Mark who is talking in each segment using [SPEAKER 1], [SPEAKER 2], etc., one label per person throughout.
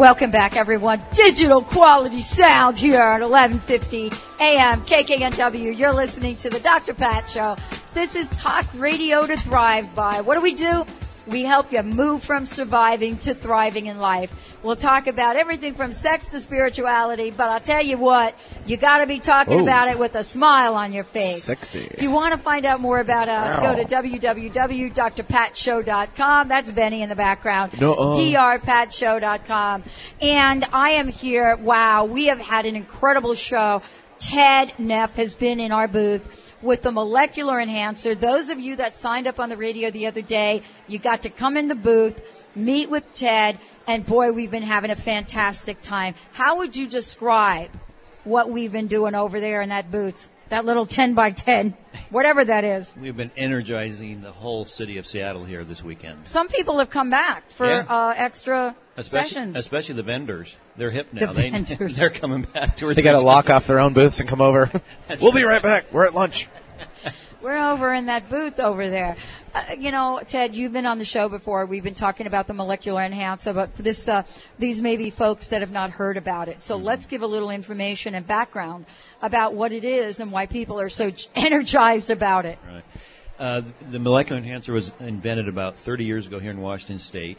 [SPEAKER 1] Welcome back, everyone. Digital quality sound here at 1150 AM KKNW. You're listening to the Dr. Pat Show. This is Talk Radio to Thrive by. What do we do? We help you move from surviving to thriving in life. We'll talk about everything from sex to spirituality, but I'll tell you what, you gotta be talking about it with a smile on your face.
[SPEAKER 2] Sexy.
[SPEAKER 1] If you want to find out more about us,
[SPEAKER 2] Wow.
[SPEAKER 1] go to www.drpatshow.com. That's Benny in the background.
[SPEAKER 2] No, uh.
[SPEAKER 1] drpatshow.com. And I am here. Wow, we have had an incredible show. Ted Neff has been in our booth with the molecular enhancer. Those of you that signed up on the radio the other day, you got to come in the booth, meet with Ted, and boy, we've been having a fantastic time. How would you describe what we've been doing over there in that booth? That little 10 by 10, whatever that is.
[SPEAKER 3] We've been energizing the whole city of Seattle here this weekend.
[SPEAKER 1] Some people have come back for
[SPEAKER 3] Yeah.
[SPEAKER 1] uh, extra
[SPEAKER 3] Especially,
[SPEAKER 1] sessions.
[SPEAKER 3] especially the vendors. They're hip now.
[SPEAKER 1] The
[SPEAKER 3] they,
[SPEAKER 1] vendors.
[SPEAKER 3] They're coming back to
[SPEAKER 2] They got to lock off their own booths and come over. we'll be right back. We're at lunch.
[SPEAKER 1] We're over in that booth over there. Uh, you know, Ted, you've been on the show before. We've been talking about the molecular enhancer, but for this, uh, these may be folks that have not heard about it. So let's give a little information and background about what it is and why people are so energized about it.
[SPEAKER 3] Right. Uh, the molecular enhancer was invented about 30 years ago here in Washington State.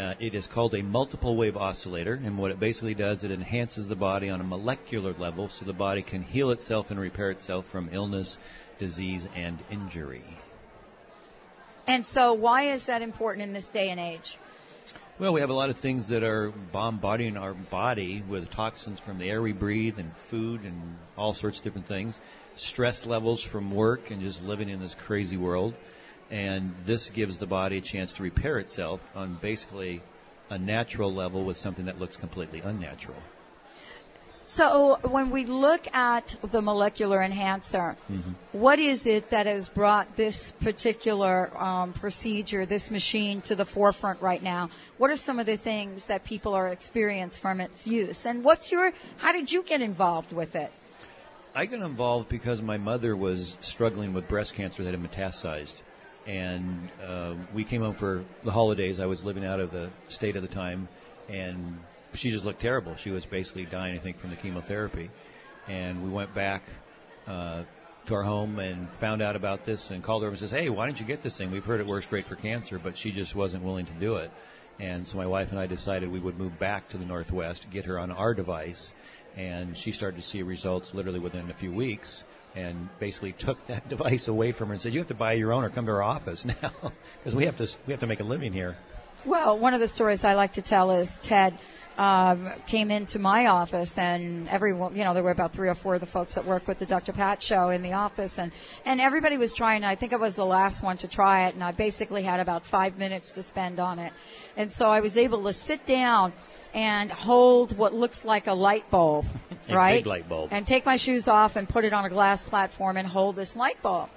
[SPEAKER 3] Uh, it is called a multiple wave oscillator, and what it basically does, it enhances the body on a molecular level so the body can heal itself and repair itself from illness, disease, and injury.
[SPEAKER 1] And so why is that important in this day and age?
[SPEAKER 3] Well, we have a lot of things that are bombarding our body with toxins from the air we breathe and food and all sorts of different things. Stress levels from work and just living in this crazy world. And this gives the body a chance to repair itself on basically a natural level with something that looks completely unnatural.
[SPEAKER 1] So when we look at the molecular enhancer, what is it that has brought this particular um, procedure, this machine, to the forefront right now? What are some of the things that people are experiencing from its use? And what's your? How did you get involved with it?
[SPEAKER 3] I got involved because my mother was struggling with breast cancer that had metastasized. And uh, we came home for the holidays. I was living out of the state at the time, and she just looked terrible. She was basically dying, I think, from the chemotherapy. And we went back uh, to our home and found out about this and called her and says, "Hey, why don't you get this thing? We've heard it works great for cancer." But she just wasn't willing to do it. And so my wife and I decided we would move back to the Northwest, get her on our device, and she started to see results literally within a few weeks and basically took that device away from her and said you have to buy your own or come to our office now because we have to we have to make a living here
[SPEAKER 1] Well, one of the stories I like to tell is Ted um, came into my office, and everyone, you know, there were about three or four of the folks that work with the Dr. Pat show in the office, and and everybody was trying. I think I was the last one to try it, and I basically had about five minutes to spend on it, and so I was able to sit down and hold what looks like a light bulb,
[SPEAKER 3] A
[SPEAKER 1] right?
[SPEAKER 3] big light bulb.
[SPEAKER 1] And take my shoes off and put it on a glass platform and hold this light bulb.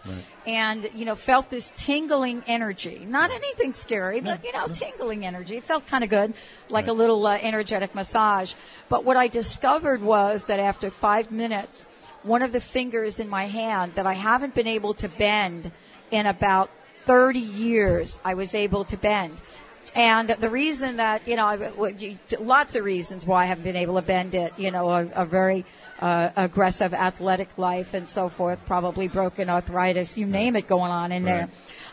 [SPEAKER 1] And, you know, felt this tingling energy. Not anything scary, but, you know, tingling energy. It felt kind of good, like a little uh, energetic massage. But what I discovered was that after five minutes, one of the fingers in my hand that I haven't been able to bend in about 30 years, I was able to bend. And the reason that, you know, I, lots of reasons why I haven't been able to bend it, you know, a, a very uh, aggressive athletic life and so forth, probably broken arthritis, you name it going on in there.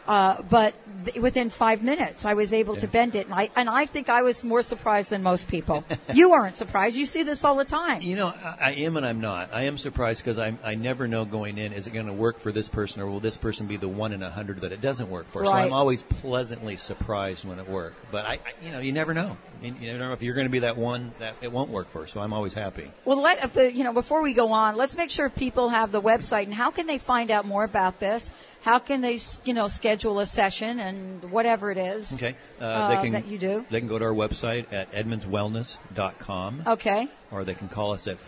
[SPEAKER 3] Right.
[SPEAKER 1] Uh, but th- within five minutes, I was able to bend it, and I and I think I was more surprised than most people. you weren't surprised. You see this all the time.
[SPEAKER 3] You know, I, I am and I'm not. I am surprised because I I never know going in is it going to work for this person or will this person be the one in a hundred that it doesn't work for. So I'm always pleasantly surprised when it works. But I, I you know, you never know. You, you never know if you're going to be that one that it won't work for. So I'm always happy.
[SPEAKER 1] Well, let uh, you know before we go on. Let's make sure people have the website and how can they find out more about this? How can they, you know, schedule a session and whatever it is?
[SPEAKER 3] Okay, uh,
[SPEAKER 1] Uh,
[SPEAKER 3] they can
[SPEAKER 1] that you do?
[SPEAKER 3] They can go to our website at edmondswellness.com.
[SPEAKER 1] Okay.
[SPEAKER 3] or they can call us at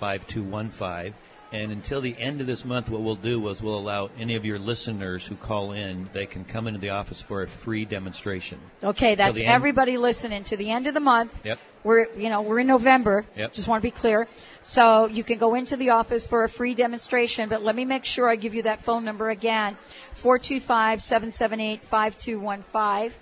[SPEAKER 3] 425-778-5215. And until the end of this month, what we'll do is we'll allow any of your listeners who call in, they can come into the office for a free demonstration.
[SPEAKER 1] Okay, that's everybody listening to the end of the month.
[SPEAKER 3] Yep.
[SPEAKER 1] We're, you know, we're in November.
[SPEAKER 3] Yep.
[SPEAKER 1] Just want to be clear. So you can go into the office for a free demonstration, but let me make sure I give you that phone number again. 425-778-5215.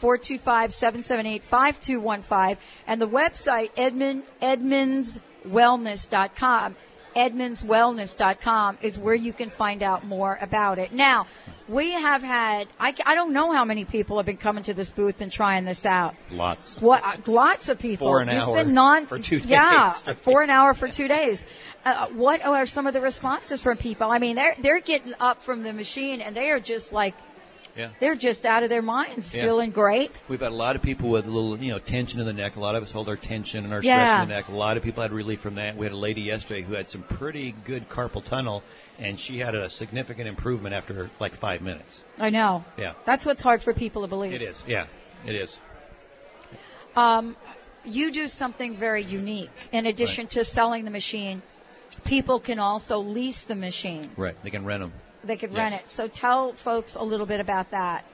[SPEAKER 1] 425-778-5215 and the website Edmund, edmondswellness.com. Edmondswellness.com is where you can find out more about it. Now, we have had, I, I don't know how many people have been coming to this booth and trying this out.
[SPEAKER 3] Lots.
[SPEAKER 1] What? Uh, lots of people.
[SPEAKER 3] For an hour
[SPEAKER 1] been non
[SPEAKER 3] for two days Yeah,
[SPEAKER 1] for an hour for two days. Uh, what are some of the responses from people? I mean, they're they're getting up from the machine and they are just like
[SPEAKER 3] Yeah.
[SPEAKER 1] they're just out of their minds,
[SPEAKER 3] Yeah.
[SPEAKER 1] feeling great.
[SPEAKER 3] We've had a lot of people with a little, you know, tension in the neck. A lot of us hold our tension and our
[SPEAKER 1] Yeah.
[SPEAKER 3] stress in the neck. A lot of people had relief from that. We had a lady yesterday who had some pretty good carpal tunnel, and she had a significant improvement after like five minutes.
[SPEAKER 1] I know.
[SPEAKER 3] Yeah.
[SPEAKER 1] That's what's hard for people to believe.
[SPEAKER 3] It is. Yeah, it is.
[SPEAKER 1] Um, you do something very unique. In addition to selling the machine, people can also lease the machine.
[SPEAKER 3] Right. They can rent them.
[SPEAKER 1] They could
[SPEAKER 3] Yes.
[SPEAKER 1] rent it. So tell folks a little bit about that.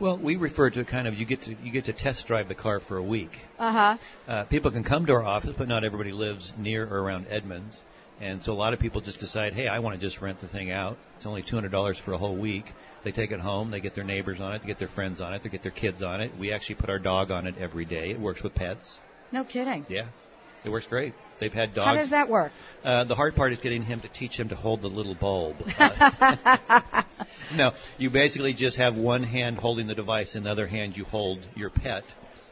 [SPEAKER 3] Well, we refer to kind of you get to you get to test drive the car for a week.
[SPEAKER 1] Uh-huh.
[SPEAKER 3] Uh, people can come to our office, but not everybody lives near or around Edmonds. And so a lot of people just decide, hey, I want to just rent the thing out. It's only $200 for a whole week. They take it home. They get their neighbors on it. They get their friends on it. They get their kids on it. We actually put our dog on it every day. It works with pets.
[SPEAKER 1] No kidding.
[SPEAKER 3] Yeah. It works great. They've had dogs.
[SPEAKER 1] How does that work?
[SPEAKER 3] Uh, the hard part is getting him to teach him to hold the little bulb. Uh, no, you basically just have one hand holding the device, and the other hand you hold your pet.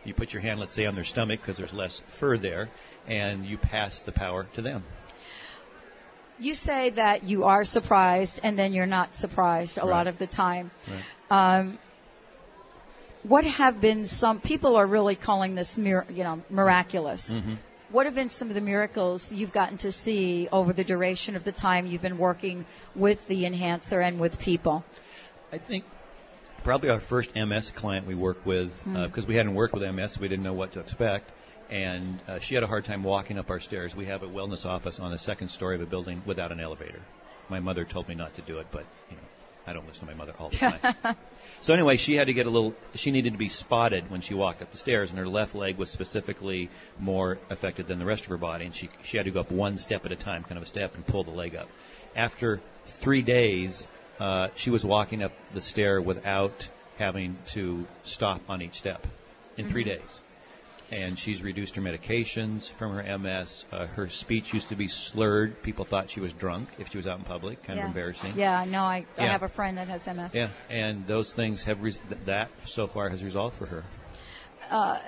[SPEAKER 3] You put your hand, let's say, on their stomach because there's less fur there, and you pass the power to them.
[SPEAKER 1] You say that you are surprised and then you're not surprised a lot of the time.
[SPEAKER 3] Right.
[SPEAKER 1] Um, what have been some people are really calling this you know miraculous.
[SPEAKER 3] Mm-hmm.
[SPEAKER 1] What have been some of the miracles you've gotten to see over the duration of the time you've been working with the enhancer and with people?
[SPEAKER 3] I think probably our first MS client we worked with because we hadn't worked with MS, we didn't know what to expect, and uh, she had a hard time walking up our stairs. We have a wellness office on the second story of a building without an elevator. My mother told me not to do it, but you know I don't listen to my mother all the time. so anyway, she had to get a little. She needed to be spotted when she walked up the stairs, and her left leg was specifically more affected than the rest of her body, and she she had to go up one step at a time, kind of a step, and pull the leg up. After three days, uh, she was walking up the stair without having to stop on each step in three days. And she's reduced her medications from her MS. Uh, her speech used to be slurred. People thought she was drunk if she was out in public. Kind
[SPEAKER 1] yeah.
[SPEAKER 3] of embarrassing.
[SPEAKER 1] Yeah, no, I, I have a friend that has MS.
[SPEAKER 3] Yeah, and those things have that so far has resolved for her.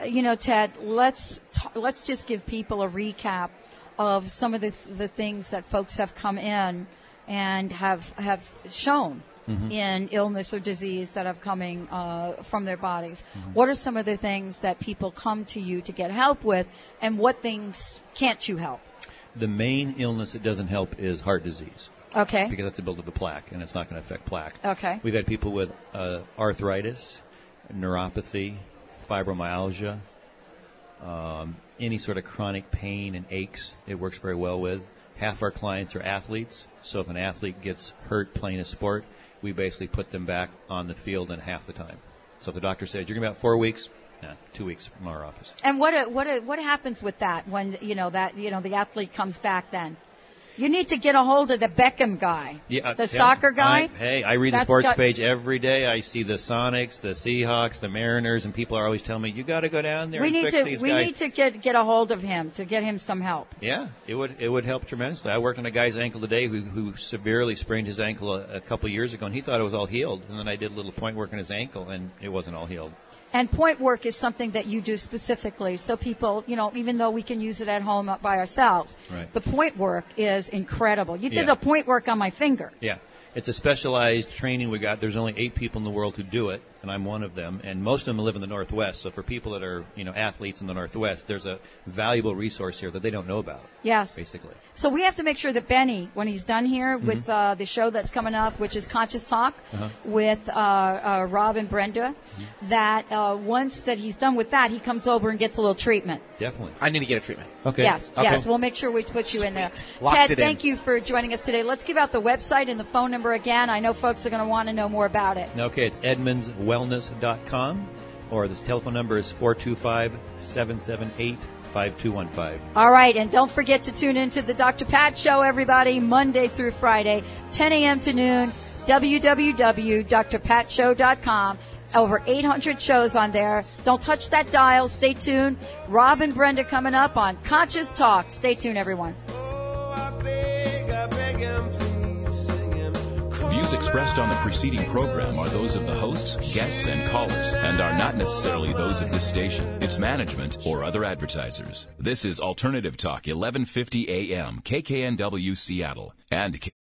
[SPEAKER 1] you know, Ted, let's t- let's just give people a recap of some of the the things that folks have come in and have have shown in illness or disease that have coming uh, from their bodies. What are some of the things that people come to you to get help with, and what things can't you help?
[SPEAKER 3] The main illness that doesn't help is heart disease
[SPEAKER 1] Okay.
[SPEAKER 3] because that's a build of the plaque, and it's not going to affect plaque.
[SPEAKER 1] Okay.
[SPEAKER 3] We've had people with uh, arthritis, neuropathy, fibromyalgia, um, any sort of chronic pain and aches. It works very well with. Half our clients are athletes, so if an athlete gets hurt playing a sport, we basically put them back on the field in half the time. So if the doctor says you're going to be out four weeks, nah, two weeks from our office.
[SPEAKER 1] And what what what happens with that when you know that you know the athlete comes back? Then you need to get a hold of the Beckham guy,
[SPEAKER 3] Yeah,
[SPEAKER 1] the soccer guy.
[SPEAKER 3] I, hey, I read the sports
[SPEAKER 1] got-
[SPEAKER 3] page every day. I see the Sonics, the Seahawks, the Mariners, and people are always telling me you got to go down there
[SPEAKER 1] we
[SPEAKER 3] and
[SPEAKER 1] need
[SPEAKER 3] fix
[SPEAKER 1] to we
[SPEAKER 3] guys.
[SPEAKER 1] need to get get a hold of him to get him some help.
[SPEAKER 3] Yeah, it would it would help tremendously. I worked on a guy's ankle today who who severely sprained his ankle a, a couple years ago, and he thought it was all healed. And then I did a little point work on his ankle, and it wasn't all healed.
[SPEAKER 1] And point work is something that you do specifically, so people, you know, even though we can use it at home by ourselves,
[SPEAKER 3] Right.
[SPEAKER 1] the point work is incredible. You did
[SPEAKER 3] Yeah.
[SPEAKER 1] the point work on my finger.
[SPEAKER 3] Yeah, it's a specialized training we got. There's only eight people in the world who do it, and I'm one of them. And most of them live in the Northwest. So for people that are you know athletes in the Northwest, there's a valuable resource here that they don't know about.
[SPEAKER 1] Yes.
[SPEAKER 3] Basically.
[SPEAKER 1] So we have to make sure that Benny, when he's done here
[SPEAKER 3] Mm-hmm.
[SPEAKER 1] with uh, the show that's coming up, which is Conscious Talk
[SPEAKER 3] Uh-huh.
[SPEAKER 1] with uh, uh, Rob and Brenda,
[SPEAKER 3] Mm-hmm.
[SPEAKER 1] that uh, once that he's done with that, he comes over and gets a little treatment.
[SPEAKER 3] Definitely.
[SPEAKER 2] I need to get a treatment.
[SPEAKER 3] Okay.
[SPEAKER 1] Yes,
[SPEAKER 2] Okay.
[SPEAKER 1] yes. We'll make sure we put you in there.
[SPEAKER 2] Locked
[SPEAKER 1] Ted,
[SPEAKER 2] it in.
[SPEAKER 1] thank you for joining us today. Let's give out the website and the phone number again. I know folks are going to want to know more about it.
[SPEAKER 3] Okay, it's edmondswellness.com, or the telephone number is 425 778 5215.
[SPEAKER 1] All right, and don't forget to tune in to the Dr. Pat Show, everybody, Monday through Friday, 10 a.m. to noon, www.drpatshow.com. Over 800 shows on there. Don't touch that dial. Stay tuned. Rob and Brenda coming up on Conscious Talk. Stay tuned, everyone.
[SPEAKER 4] Views expressed on the preceding program are those of the hosts, guests, and callers, and are not necessarily those of this station, its management, or other advertisers. This is Alternative Talk, 1150 AM, KKNW Seattle, and